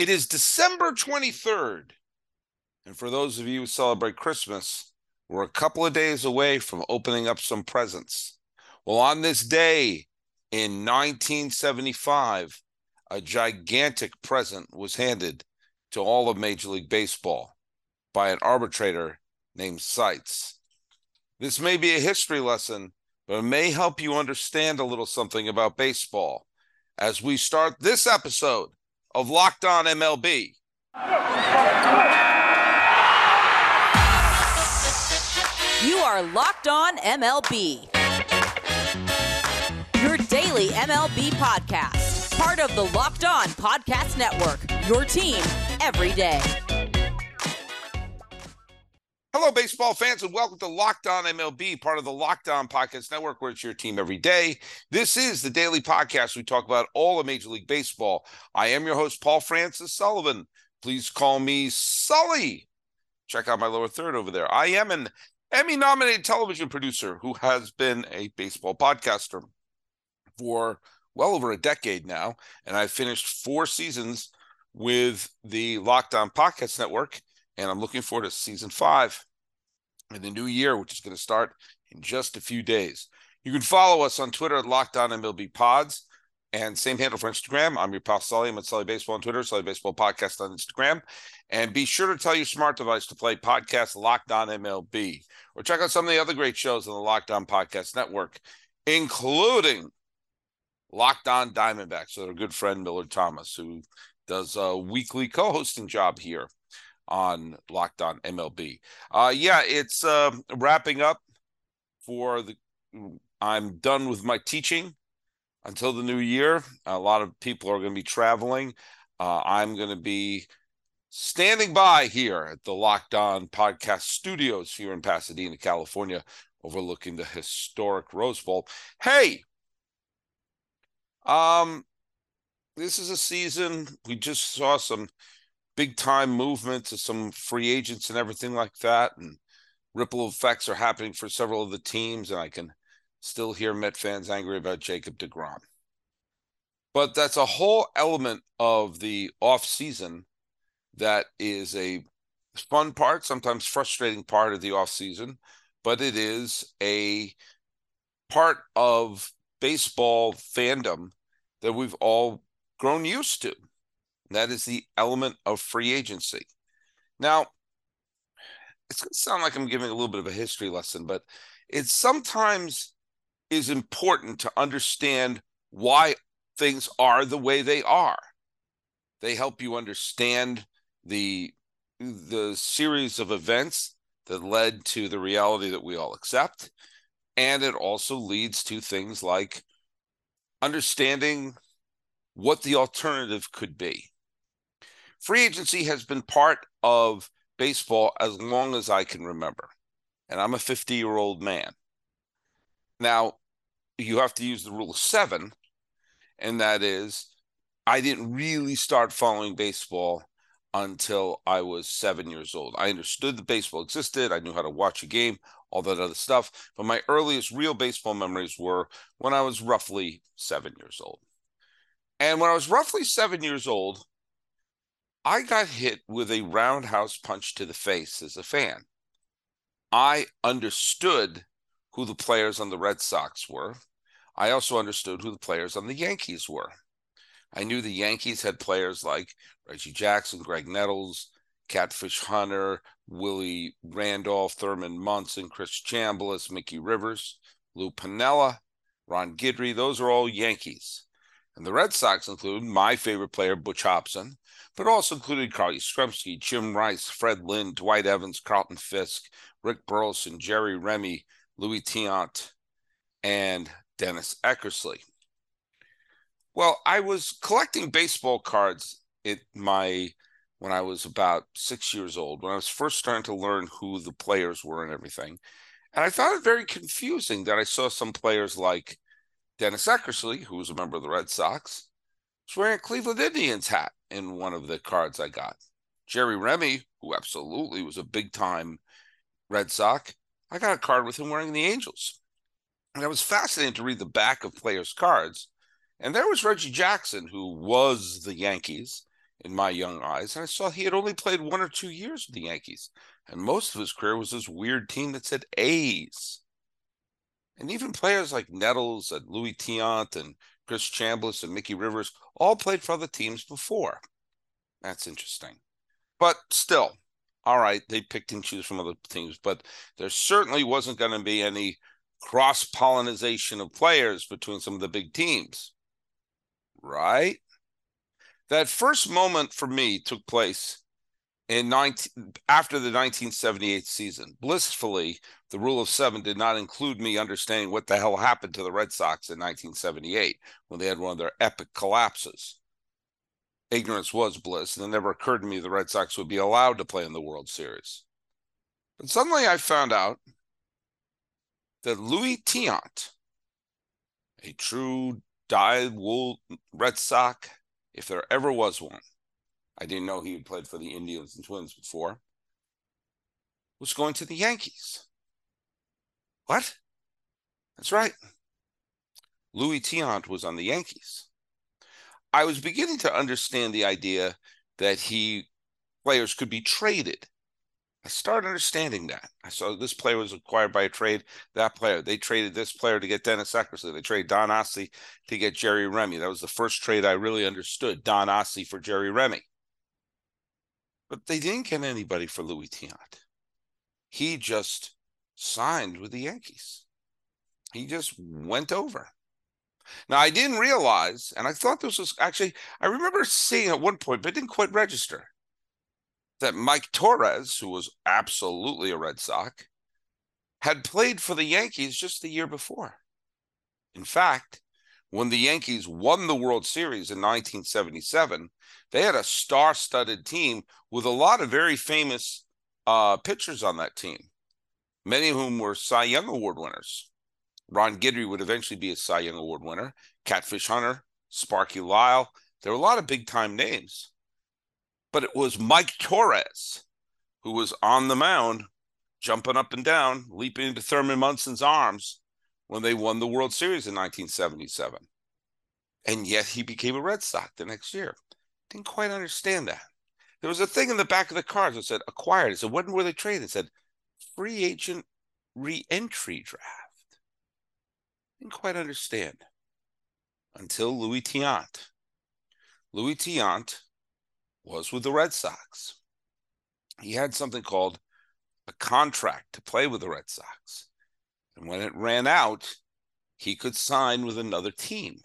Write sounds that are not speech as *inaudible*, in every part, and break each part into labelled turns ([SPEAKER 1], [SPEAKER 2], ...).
[SPEAKER 1] It is December 23rd. And for those of you who celebrate Christmas, we're a couple of days away from opening up some presents. Well, on this day in 1975, a gigantic present was handed to all of Major League Baseball by an arbitrator named Seitz. This may be a history lesson, but it may help you understand a little something about baseball as we start this episode of Locked On MLB.
[SPEAKER 2] You are Locked On MLB. Your daily MLB podcast. Part of the Locked On Podcast Network. Your team every day.
[SPEAKER 1] Hello, baseball fans, and welcome to Locked On MLB, part of the Locked On Podcast Network, where it's your team every day. This is the daily podcast. We talk about all of Major League Baseball. I am your host, Paul Francis Sullivan. Please call me Sully. Check out my lower third over there. I am an Emmy nominated television producer who has been a baseball podcaster for well over a decade now. And I've finished four seasons with the Locked On Podcast Network and I'm looking forward to season five in the new year, which is going to start in just a few days. You can follow us on Twitter at Locked On MLB Pods and same handle for Instagram. I'm your pal Sully. I'm at Sully Baseball on Twitter, Sully Baseball Podcast on Instagram. And be sure to tell your smart device to play podcast Locked On MLB or check out some of the other great shows on the Locked On Podcast Network, including Locked On Diamondbacks with our good friend Miller Thomas, who does a weekly co-hosting job here on Locked On MLB. Uh, yeah, it's uh, wrapping up for the. I'm done with my teaching until the new year. A lot of people are going to be traveling. Uh, I'm going to be standing by here at the Locked On Podcast Studios here in Pasadena, California, overlooking the historic Rose Bowl. Hey, um, this is a season we just saw some big time movement to some free agents and everything like that. And ripple effects are happening for several of the teams. And I can still hear Met fans angry about Jacob DeGrom. But that's a whole element of the off season that is a fun part, sometimes frustrating part of the off season, but it is a part of baseball fandom that we've all grown used to. That is the element of free agency. Now, it's going to sound like I'm giving a little bit of a history lesson, but it sometimes is important to understand why things are the way they are. They help you understand the the series of events that led to the reality that we all accept and it also leads to things like understanding what the alternative could be free agency has been part of baseball as long as I can remember. And I'm a 50 year old man. Now, you have to use the rule of seven, and that is I didn't really start following baseball until I was seven years old. I understood that baseball existed, I knew how to watch a game, all that other stuff. But my earliest real baseball memories were when I was roughly seven years old. And when I was roughly seven years old, I got hit with a roundhouse punch to the face as a fan. I understood who the players on the Red Sox were. I also understood who the players on the Yankees were. I knew the Yankees had players like Reggie Jackson, Graig Nettles, Catfish Hunter, Willie Randolph, Thurman Munson, Chris Chambliss, Mickey Rivers, Lou Piniella, Ron Guidry. Those are all Yankees. And the Red Sox include my favorite player, Butch Hobson, but also included Carl Yastrzemski, Jim Rice, Fred Lynn, Dwight Evans, Carlton Fisk, Rick Burleson, Jerry Remy, Luis Tiant, and Dennis Eckersley. Well, I was collecting baseball cards at my when I was about six years old, when I was first starting to learn who the players were and everything. And I found it very confusing that I saw some players like Dennis Eckersley, who was a member of the Red Sox, was wearing a Cleveland Indians hat in one of the cards I got. Jerry Remy, who absolutely was a big time Red Sox, I got a card with him wearing the Angels. And I was fascinated to read the back of players' cards. And there was Reggie Jackson, who was the Yankees in my young eyes. And I saw he had only played one or two years with the Yankees. And most of his career was this weird team that said A's. And even players like Nettles and Luis Tiant and Chris Chambliss and Mickey Rivers all played for other teams before. That's interesting. But still, all right, they picked and choose from other teams, but there certainly wasn't going to be any cross pollination of players between some of the big teams. Right? That first moment for me took place in 19, after the 1978 season. Blissfully, the rule of seven did not include me understanding what the hell happened to the Red Sox in 1978 when they had one of their epic collapses. Ignorance was bliss, and it never occurred to me the Red Sox would be allowed to play in the World Series. But suddenly I found out that Luis Tiant, a true dyed-wool Red Sox, if there ever was one, I didn't know he had played for the Indians and Twins before, was going to the Yankees. What? That's right. Luis Tiant was on the Yankees. I was beginning to understand the idea that he players could be traded I started understanding that. I saw this player was acquired by a trade. That player, they traded this player to get Dennis Eckersley. They traded Don Aase to get Jerry Remy. That was the first trade I really understood. Don Aase for Jerry Remy. But they didn't get anybody for Luis Tiant. He just signed with the Yankees. He just went over. Now I didn't realize, and I thought this was actually, I remember seeing at one point, but didn't quite register that Mike Torrez, who was absolutely a Red Sox, had played for the Yankees just the year before. In fact, when the Yankees won the World Series in 1977, they had a star studded team with a lot of very famous uh, pitchers on that team, many of whom were Cy Young Award winners. Ron Guidry would eventually be a Cy Young Award winner, Catfish Hunter, Sparky Lyle. There were a lot of big time names but it was Mike Torrez who was on the mound, jumping up and down, leaping into Thurman Munson's arms when they won the World Series in 1977. And yet he became a Red Sox the next year. Didn't quite understand that. There was a thing in the back of the cards that said acquired. It said, when were they traded? It said free agent re-entry draft. Didn't quite understand until Luis Tiant. Luis Tiant was with the Red Sox. He had something called a contract to play with the Red Sox. And when it ran out, he could sign with another team.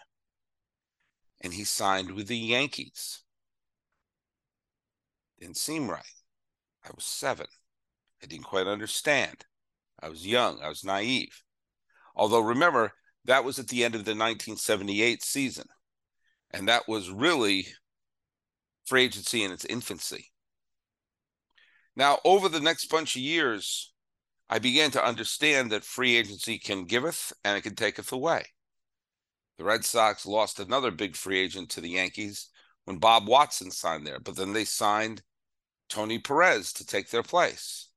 [SPEAKER 1] And he signed with the Yankees. Didn't seem right. I was seven. I didn't quite understand. I was young. I was naive. Although, remember, that was at the end of the 1978 season. And that was really free agency in its infancy. Now, over the next bunch of years, I began to understand that free agency can giveth and it can taketh away. The Red Sox lost another big free agent to the Yankees when Bob Watson signed there, but then they signed Tony Perez to take their place.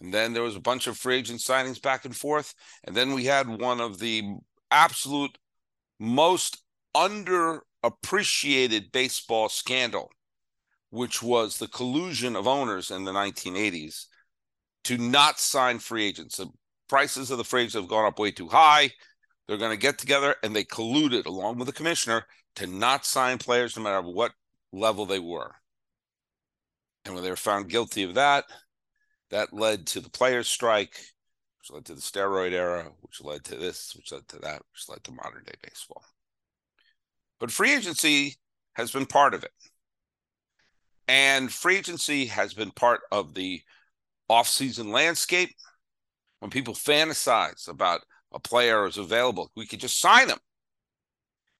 [SPEAKER 1] And then there was a bunch of free agent signings back and forth. And then we had one of the absolute most underappreciated baseball scandal, which was the collusion of owners in the 1980s to not sign free agents. The prices of the free agents have gone up way too high. They're going to get together and they colluded along with the commissioner to not sign players no matter what level they were. And when they were found guilty of that, that led to the players' strike, which led to the steroid era, which led to this, which led to that, which led to modern day baseball. But free agency has been part of it. And free agency has been part of the offseason landscape. When people fantasize about a player is available, we could just sign him.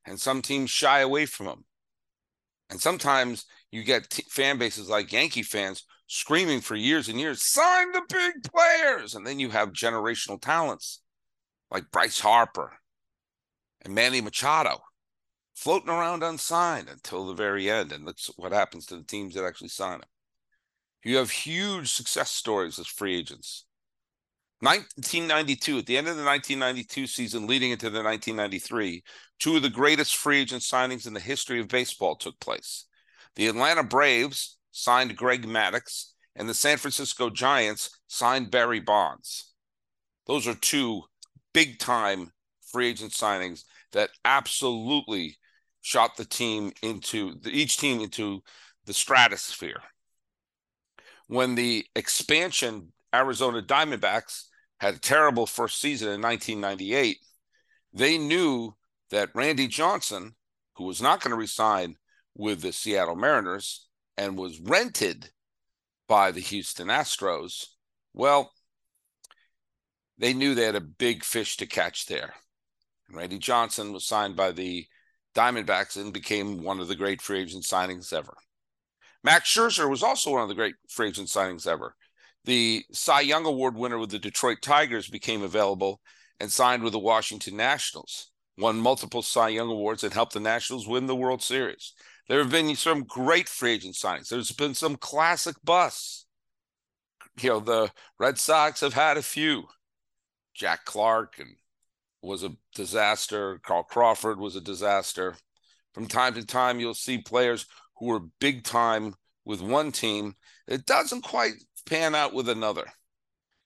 [SPEAKER 1] And some teams shy away from him. And sometimes you get t- fan bases like Yankee fans screaming for years and years, sign the big players. And then you have generational talents like Bryce Harper and Manny Machado floating around unsigned until the very end. And that's what happens to the teams that actually sign them. You have huge success stories as free agents. 1992, at the end of the 1992 season, leading into the 1993, two of the greatest free agent signings in the history of baseball took place. The Atlanta Braves signed Greg Maddux, and the San Francisco Giants signed Barry Bonds. Those are two big time free agent signings that absolutely shot the team into the, each team into the stratosphere. When the expansion Arizona Diamondbacks had a terrible first season in 1998, they knew that Randy Johnson, who was not going to resign with the Seattle Mariners and was rented by the Houston Astros, well, they knew they had a big fish to catch there. Randy Johnson was signed by the Diamondbacks and became one of the great free agent signings ever. Max Scherzer was also one of the great free agent signings ever. The Cy Young Award winner with the Detroit Tigers became available and signed with the Washington Nationals, won multiple Cy Young Awards, and helped the Nationals win the World Series. There have been some great free agent signings. There's been some classic busts. You know, the Red Sox have had a few. Jack Clark and was a disaster. Carl Crawford was a disaster. From time to time, you'll see players who were big time with one team. It doesn't quite pan out with another.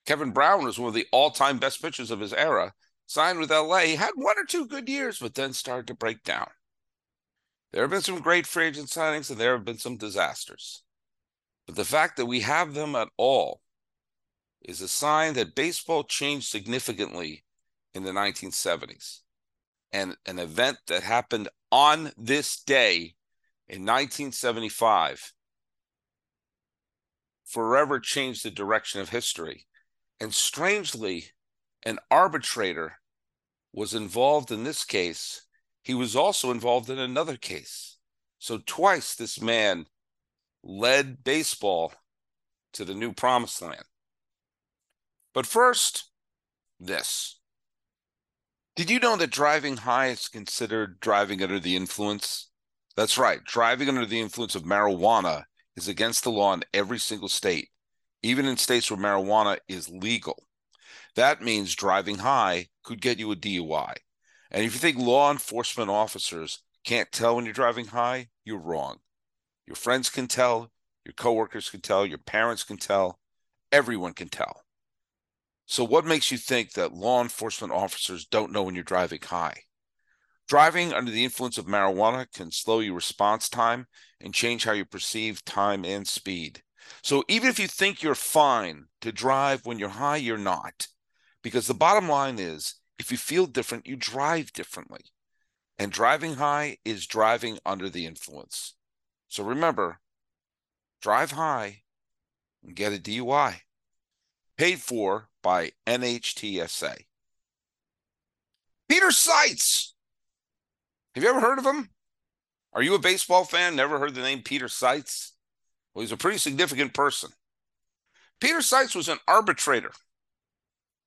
[SPEAKER 1] Kevin Brown was one of the all-time best pitchers of his era. Signed with LA, he had one or two good years, but then started to break down. There have been some great free agent signings, and there have been some disasters. But the fact that we have them at all is a sign that baseball changed significantly in the 1970s. And an event that happened on this day in 1975 forever changed the direction of history. And strangely, an arbitrator was involved in this case. He was also involved in another case. So, twice this man led baseball to the new promised land. But first, this. Did you know that driving high is considered driving under the influence? That's right. Driving under the influence of marijuana is against the law in every single state, even in states where marijuana is legal. That means driving high could get you a DUI. And if you think law enforcement officers can't tell when you're driving high, you're wrong. Your friends can tell, your coworkers can tell, your parents can tell, everyone can tell. So, what makes you think that law enforcement officers don't know when you're driving high? Driving under the influence of marijuana can slow your response time and change how you perceive time and speed. So, even if you think you're fine to drive when you're high, you're not. Because the bottom line is if you feel different, you drive differently. And driving high is driving under the influence. So, remember drive high and get a DUI paid for by NHTSA. Peter Seitz. Have you ever heard of him? Are you a baseball fan? Never heard the name Peter Seitz? Well, he's a pretty significant person. Peter Seitz was an arbitrator.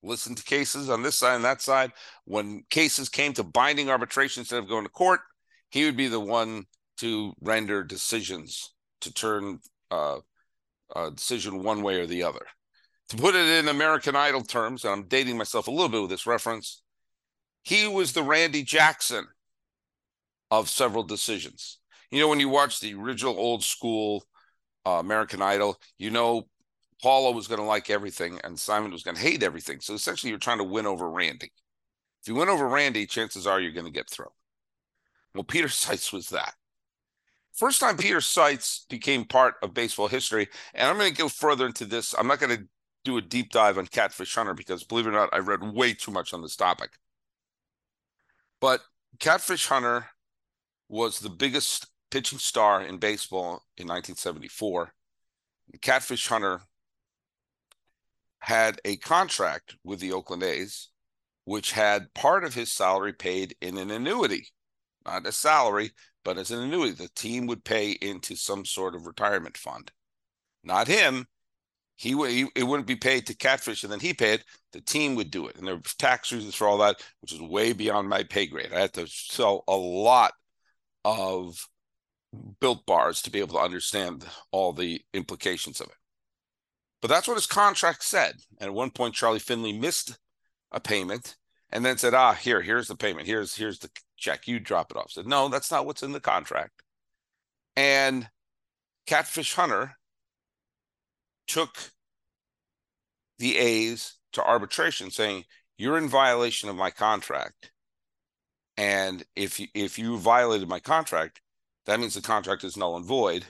[SPEAKER 1] Listened to cases on this side and that side. When cases came to binding arbitration instead of going to court, he would be the one to render decisions to turn uh, a decision one way or the other. To put it in American Idol terms, and I'm dating myself a little bit with this reference, he was the Randy Jackson of several decisions. You know, when you watch the original old school uh, American Idol, you know Paula was going to like everything and Simon was going to hate everything. So essentially, you're trying to win over Randy. If you win over Randy, chances are you're going to get through. Well, Peter *laughs* Seitz was that. First time Peter Seitz became part of baseball history, and I'm going to go further into this. I'm not going to do a deep dive on Catfish Hunter because, believe it or not, I read way too much on this topic. But Catfish Hunter was the biggest pitching star in baseball in 1974. Catfish Hunter had a contract with the Oakland A's, which had part of his salary paid in an annuity, not a salary, but as an annuity. The team would pay into some sort of retirement fund. Not him, he, he it wouldn't be paid to Catfish, and then he paid. The team would do it, and there were tax reasons for all that, which is way beyond my pay grade. I had to sell a lot of built bars to be able to understand all the implications of it. But that's what his contract said. And at one point, Charlie Finley missed a payment and then said, "Ah, here, here's the payment. Here's here's the check. You drop it off." Said, "No, that's not what's in the contract." And Catfish Hunter took the A's to arbitration saying, You're in violation of my contract. And if you, if you violated my contract, that means the contract is null and void,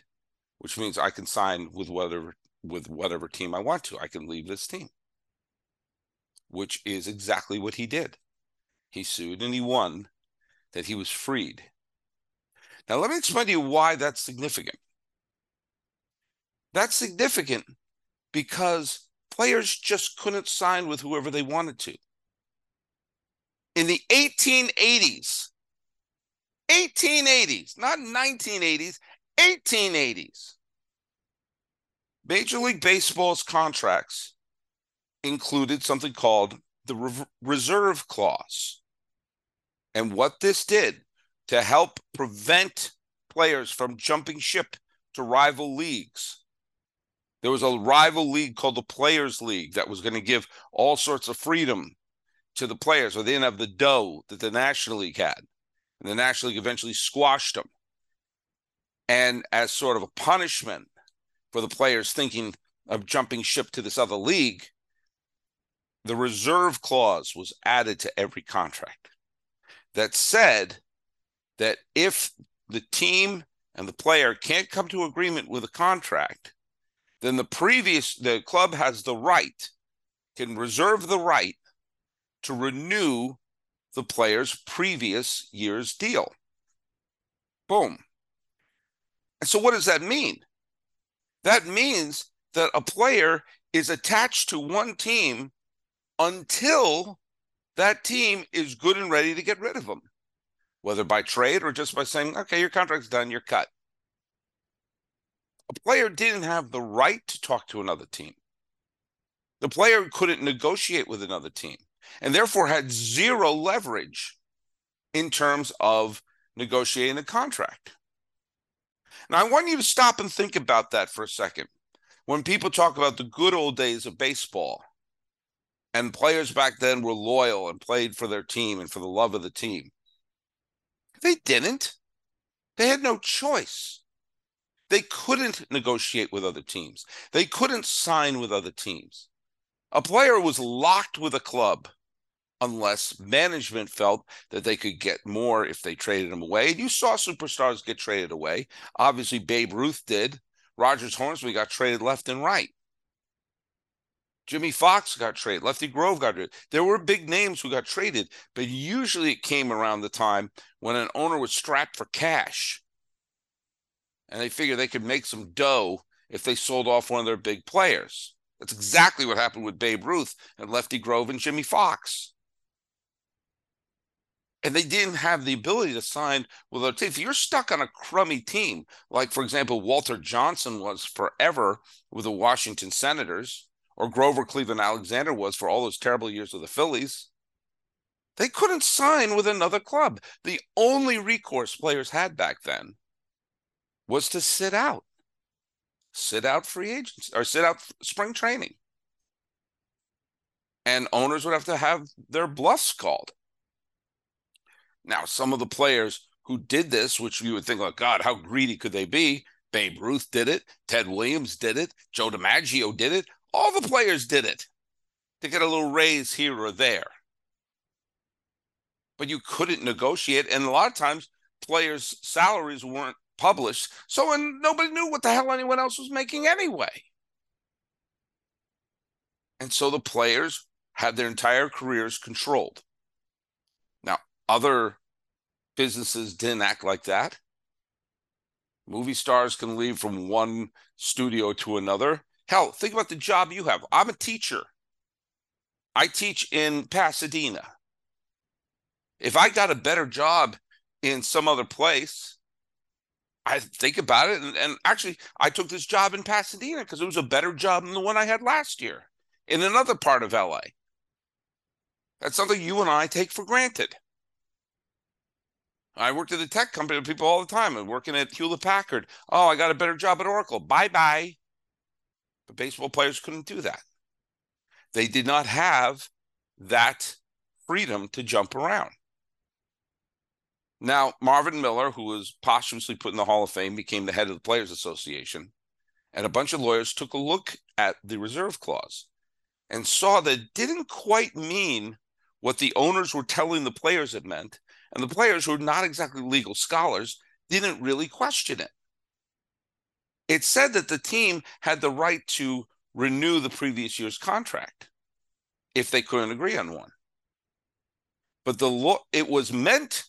[SPEAKER 1] which means I can sign with whatever with whatever team I want to. I can leave this team. Which is exactly what he did. He sued and he won that he was freed. Now let me explain to you why that's significant. That's significant because players just couldn't sign with whoever they wanted to. In the 1880s, 1880s, not 1980s, 1880s, Major League Baseball's contracts included something called the reserve clause. And what this did to help prevent players from jumping ship to rival leagues there was a rival league called the Players League that was going to give all sorts of freedom to the players, or they didn't have the dough that the National League had. And the National League eventually squashed them. And as sort of a punishment for the players thinking of jumping ship to this other league, the reserve clause was added to every contract that said that if the team and the player can't come to agreement with a contract, then the previous the club has the right can reserve the right to renew the player's previous year's deal. Boom. And so what does that mean? That means that a player is attached to one team until that team is good and ready to get rid of them, whether by trade or just by saying, okay, your contract's done, you're cut a player didn't have the right to talk to another team. The player couldn't negotiate with another team and therefore had zero leverage in terms of negotiating a contract. Now, I want you to stop and think about that for a second. When people talk about the good old days of baseball, and players back then were loyal and played for their team and for the love of the team, they didn't. They had no choice. They couldn't negotiate with other teams. They couldn't sign with other teams. A player was locked with a club unless management felt that they could get more if they traded him away. And you saw superstars get traded away. Obviously, Babe Ruth did. Rogers Hornsby got traded left and right. Jimmie Foxx got traded. Lefty Grove got traded. There were big names who got traded, but usually it came around the time when an owner was strapped for cash and they figured they could make some dough if they sold off one of their big players. That's exactly what happened with Babe Ruth and Lefty Grove and Jimmie Foxx. And they didn't have the ability to sign with a team. If you're stuck on a crummy team, like for example, Walter Johnson was forever with the Washington Senators, or Grover Cleveland Alexander was for all those terrible years with the Phillies, they couldn't sign with another club. The only recourse players had back then was to sit out, sit out free agents or sit out spring training. And owners would have to have their bluffs called. Now, some of the players who did this, which you would think, like, God, how greedy could they be? Babe Ruth did it. Ted Williams did it. Joe DiMaggio did it. All the players did it to get a little raise here or there. But you couldn't negotiate. And a lot of times, players' salaries weren't published. So and nobody knew what the hell anyone else was making anyway. And so the players had their entire careers controlled. Now, other businesses didn't act like that. Movie stars can leave from one studio to another. Hell, think about the job you have. I'm a teacher. I teach in Pasadena. If I got a better job in some other place, I think about it, and, and actually, I took this job in Pasadena because it was a better job than the one I had last year in another part of LA. That's something you and I take for granted. I worked at a tech company with people all the time. I'm working at Hewlett Packard. Oh, I got a better job at Oracle. Bye bye. But baseball players couldn't do that. They did not have that freedom to jump around. Now, Marvin Miller, who was posthumously put in the Hall of Fame, became the head of the Players Association. And a bunch of lawyers took a look at the reserve clause and saw that it didn't quite mean what the owners were telling the players it meant. And the players, who were not exactly legal scholars, didn't really question it. It said that the team had the right to renew the previous year's contract if they couldn't agree on one. But the law, it was meant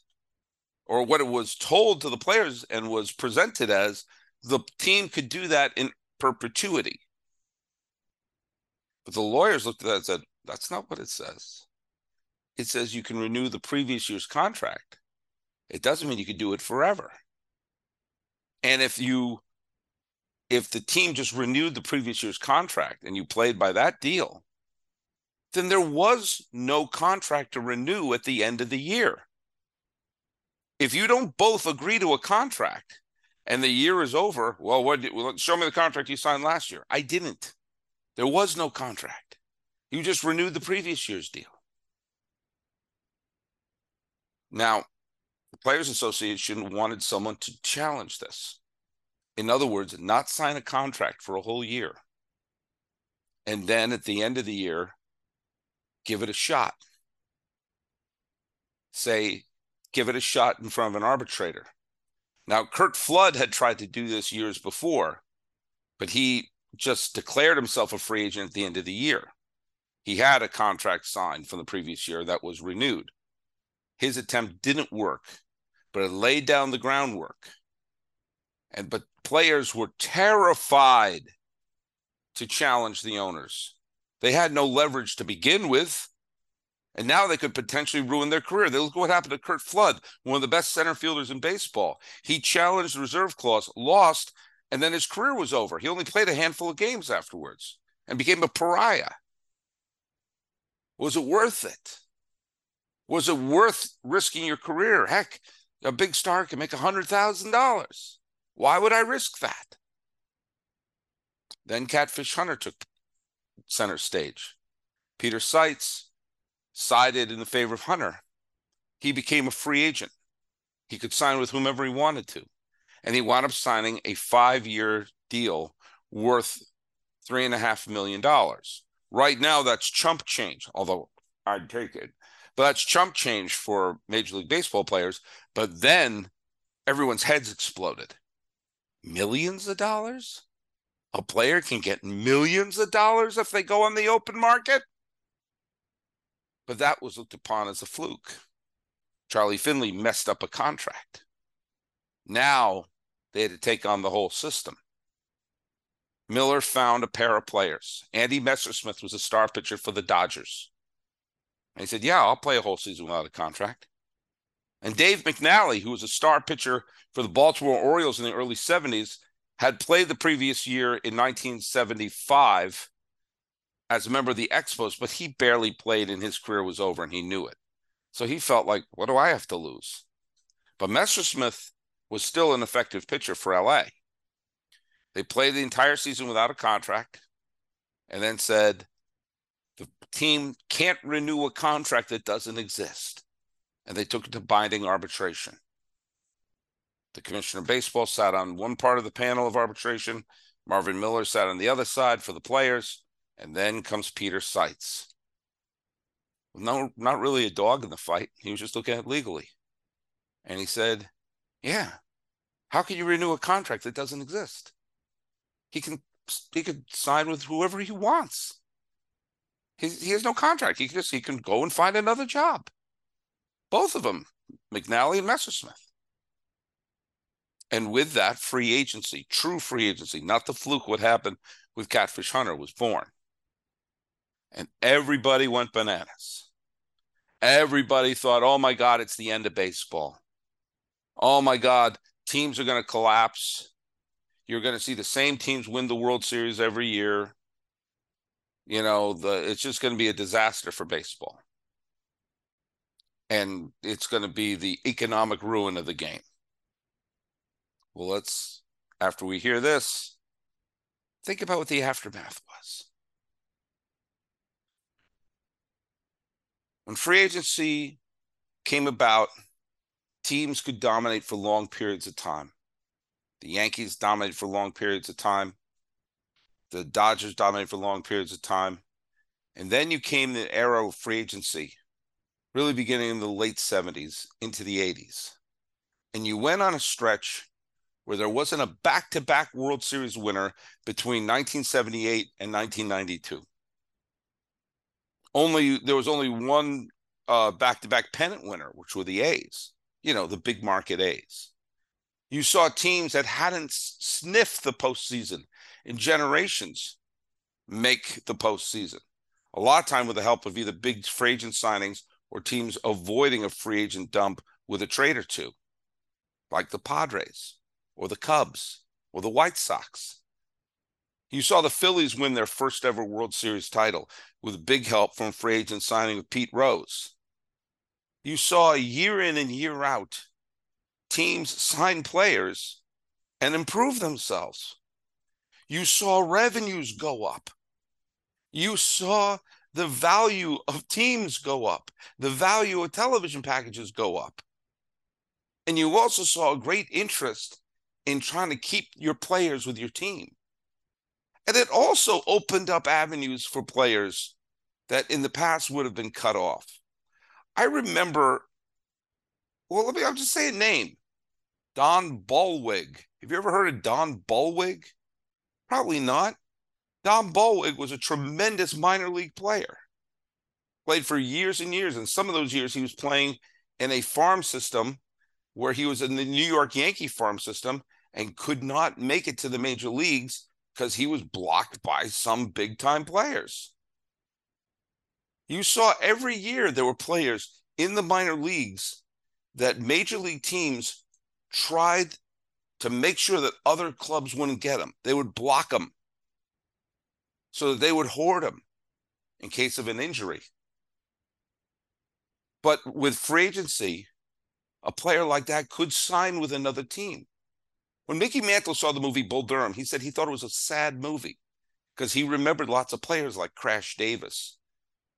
[SPEAKER 1] or what it was told to the players and was presented as the team could do that in perpetuity. But the lawyers looked at that and said, that's not what it says. It says you can renew the previous year's contract. It doesn't mean you could do it forever. And if you if the team just renewed the previous year's contract and you played by that deal, then there was no contract to renew at the end of the year if you don't both agree to a contract and the year is over, well, what? Show me the contract you signed last year. I didn't. There was no contract. You just renewed the previous year's deal. Now, the Players Association wanted someone to challenge this. In other words, not sign a contract for a whole year. And then at the end of the year, give it a shot. Say, give it a shot in front of an arbitrator. Now, Curt Flood had tried to do this years before, but he just declared himself a free agent at the end of the year. He had a contract signed from the previous year that was renewed. His attempt didn't work, but it laid down the groundwork. And but players were terrified to challenge the owners. They had no leverage to begin with. And now they could potentially ruin their career. They look what happened to Curt Flood, one of the best center fielders in baseball. He challenged the reserve clause, lost, and then his career was over. He only played a handful of games afterwards and became a pariah. Was it worth it? Was it worth risking your career? Heck, a big star can make a $100,000. Why would I risk that? Then Catfish Hunter took center stage. Peter Seitz sided in the favor of Hunter. He became a free agent. He could sign with whomever he wanted to. And he wound up signing a five year deal worth three and a half million dollars. Right now, that's chump change, although I'd take it. But that's chump change for Major League Baseball players. But then everyone's heads exploded. Millions of dollars? A player can get millions of dollars if they go on the open market? But that was looked upon as a fluke. Charlie Finley messed up a contract. Now they had to take on the whole system. Miller found a pair of players. Andy Messersmith was a star pitcher for the Dodgers. And he said, Yeah, I'll play a whole season without a contract. And Dave McNally, who was a star pitcher for the Baltimore Orioles in the early 70s, had played the previous year in 1975 as a member of the Expos, but he barely played and his career was over and he knew it. So he felt like, what do I have to lose? But Messersmith was still an effective pitcher for LA. They played the entire season without a contract and then said, the team can't renew a contract that doesn't exist. And they took it to binding arbitration. The commissioner of baseball sat on one part of the panel of arbitration. Marvin Miller sat on the other side for the players. And then comes Peter Seitz. No, not really a dog in the fight. He was just looking at it legally. And he said, Yeah, how can you renew a contract that doesn't exist? He can he could sign with whoever he wants. He, he has no contract. He can just he can go and find another job. Both of them, McNally and Messersmith. And with that, free agency, true free agency, not the fluke what happened with Catfish Hunter, was born and everybody went bananas. Everybody thought, oh my God, it's the end of baseball. Oh my God, teams are going to collapse. You're going to see the same teams win the World Series every year. You know, the it's just going to be a disaster for baseball. And it's going to be the economic ruin of the game. Well, let's, after we hear this, think about what the aftermath was. When free agency came about, teams could dominate for long periods of time. The Yankees dominated for long periods of time. The Dodgers dominated for long periods of time. And then you came the era of free agency, really beginning in the late 70s into the 80s. And you went on a stretch where there wasn't a back to back World Series winner between 1978 and 1992. Only there was only one back to back pennant winner, which were the A's, you know, the big market A's. You saw teams that hadn't sniffed the postseason in generations make the postseason. A lot of time with the help of either big free agent signings or teams avoiding a free agent dump with a trade or two, like the Padres or the Cubs or the White Sox. You saw the Phillies win their first ever World Series title with big help from free agent signing of Pete Rose. You saw year in and year out teams sign players and improve themselves. You saw revenues go up. You saw the value of teams go up, the value of television packages go up. And you also saw a great interest in trying to keep your players with your team. And it also opened up avenues for players that in the past would have been cut off. I remember, well, let me, I'll just say a name Don Ballwig. Have you ever heard of Don Ballwig? Probably not. Don Ballwig was a tremendous minor league player. Played for years and years. And some of those years he was playing in a farm system where he was in the New York Yankee farm system and could not make it to the major leagues because he was blocked by some big time players. You saw every year there were players in the minor leagues that major league teams tried to make sure that other clubs wouldn't get them. They would block them so that they would hoard them in case of an injury. But with free agency, a player like that could sign with another team. When Mickey Mantle saw the movie Bull Durham, he said he thought it was a sad movie because he remembered lots of players like Crash Davis,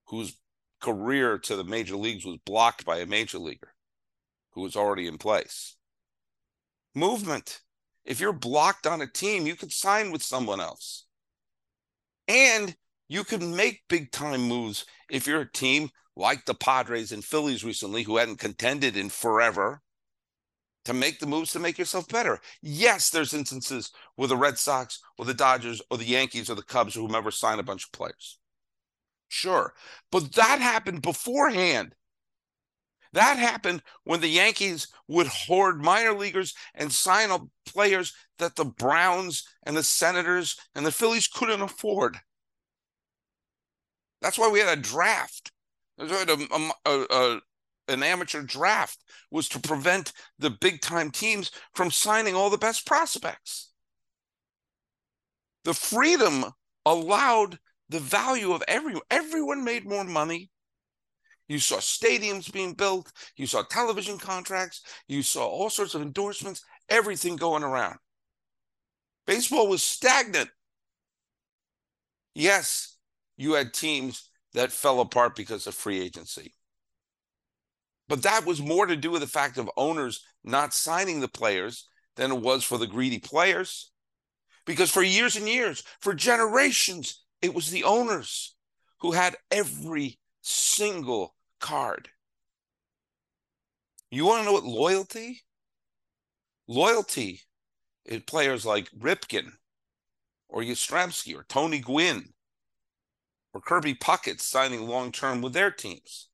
[SPEAKER 1] whose career to the major leagues was blocked by a major leaguer who was already in place. Movement. If you're blocked on a team, you could sign with someone else. And you can make big time moves if you're a team like the Padres and Phillies recently, who hadn't contended in forever, to make the moves to make yourself better. Yes, there's instances where the Red Sox or the Dodgers or the Yankees or the Cubs or whomever sign a bunch of players. Sure. But that happened beforehand. That happened when the Yankees would hoard minor leaguers and sign up players that the Browns and the Senators and the Phillies couldn't afford. That's why we had a draft. There's a, a, a, an amateur draft was to prevent the big time teams from signing all the best prospects. The freedom allowed the value of everyone. Everyone made more money. You saw stadiums being built. You saw television contracts. You saw all sorts of endorsements, everything going around. Baseball was stagnant. Yes, you had teams that fell apart because of free agency. But that was more to do with the fact of owners not signing the players than it was for the greedy players. Because for years and years, for generations, it was the owners who had every single card. You want to know what loyalty? Loyalty is players like Ripken or Yastrzemski or Tony Gwynn or Kirby Puckett signing long term with their teams.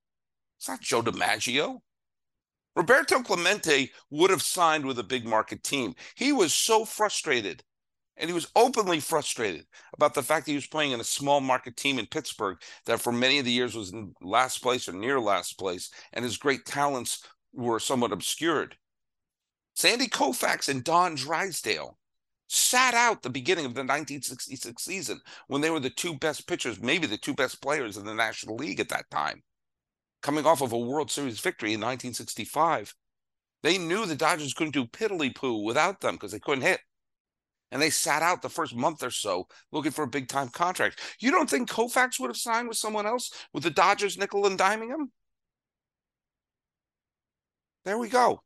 [SPEAKER 1] It's not Joe DiMaggio. Roberto Clemente would have signed with a big market team. He was so frustrated, and he was openly frustrated about the fact that he was playing in a small market team in Pittsburgh that for many of the years was in last place or near last place, and his great talents were somewhat obscured. Sandy Koufax and Don Drysdale sat out the beginning of the 1966 season when they were the two best pitchers, maybe the two best players in the National League at that time coming off of a World Series victory in 1965. They knew the Dodgers couldn't do piddly poo without them because they couldn't hit. And they sat out the first month or so looking for a big time contract. You don't think Koufax would have signed with someone else with the Dodgers nickel and diming him? There we go.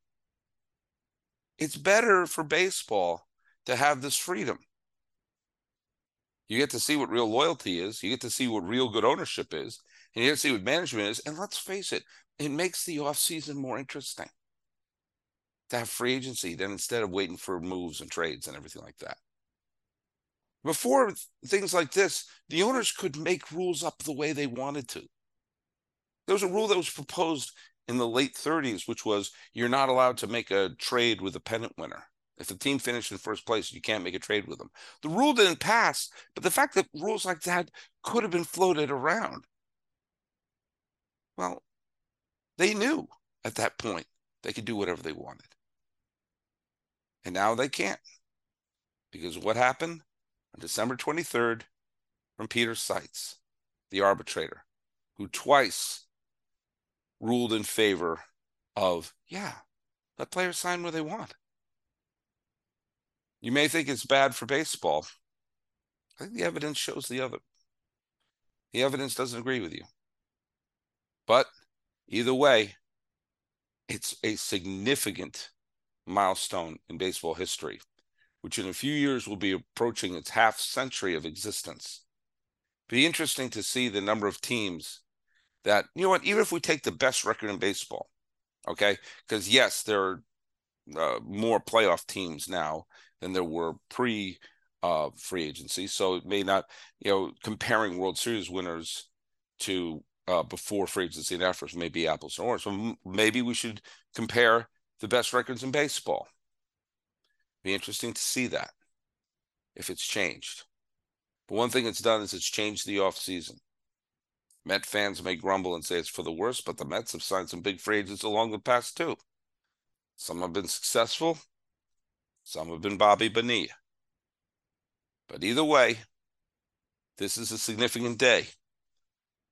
[SPEAKER 1] it's better for baseball to have this freedom. You get to see what real loyalty is. You get to see what real good ownership is. And you to see what management is. And let's face it, it makes the offseason more interesting to have free agency than instead of waiting for moves and trades and everything like that. Before things like this, the owners could make rules up the way they wanted to. There was a rule that was proposed in the late 30s, which was you're not allowed to make a trade with a pennant winner. If the team finished in first place, you can't make a trade with them. The rule didn't pass, but the fact that rules like that could have been floated around, well, they knew at that point they could do whatever they wanted. And now they can't. Because what happened on December 23rd from Peter Seitz, the arbitrator, who twice ruled in favor of, yeah, let players sign where they want. You may think it's bad for baseball. I think the evidence shows the other. The evidence doesn't agree with you. But either way, it's a significant milestone in baseball history, which in a few years will be approaching its half century of existence. Be interesting to see the number of teams that, you know what, even if we take the best record in baseball, okay, because yes, there are uh, more playoff teams now than there were pre uh, free agency. So it may not, you know, comparing World Series winners to uh, before free agency and after may be apples and oranges. So maybe we should compare the best records in baseball. Be interesting to see that if it's changed. But one thing it's done is it's changed the offseason. Met fans may grumble and say it's for the worst, but the Mets have signed some big free agents along the past too. Some have been successful, some have been Bobby Bonilla. But either way, this is a significant day.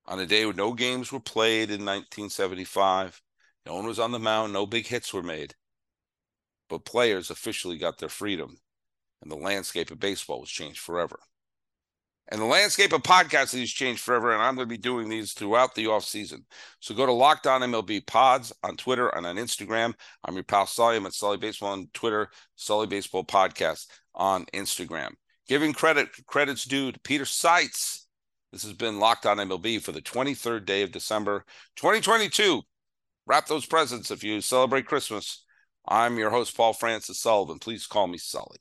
[SPEAKER 1] On a day when no games were played in 1975, no one was on the mound, no big hits were made. But players officially got their freedom, and the landscape of baseball was changed forever. And the landscape of podcasting has changed forever, and I'm going to be doing these throughout the off season. So go to Locked On MLB Pods on Twitter and on Instagram. I'm your pal Sully. I'm at Sully Baseball on Twitter, Sully Baseball Podcast on Instagram. Giving credit credits due to Peter Seitz. This has been Locked On MLB for the 23rd day of December 2022. Wrap those presents if you celebrate Christmas. I'm your host, Paul Francis Sullivan. Please call me Sully.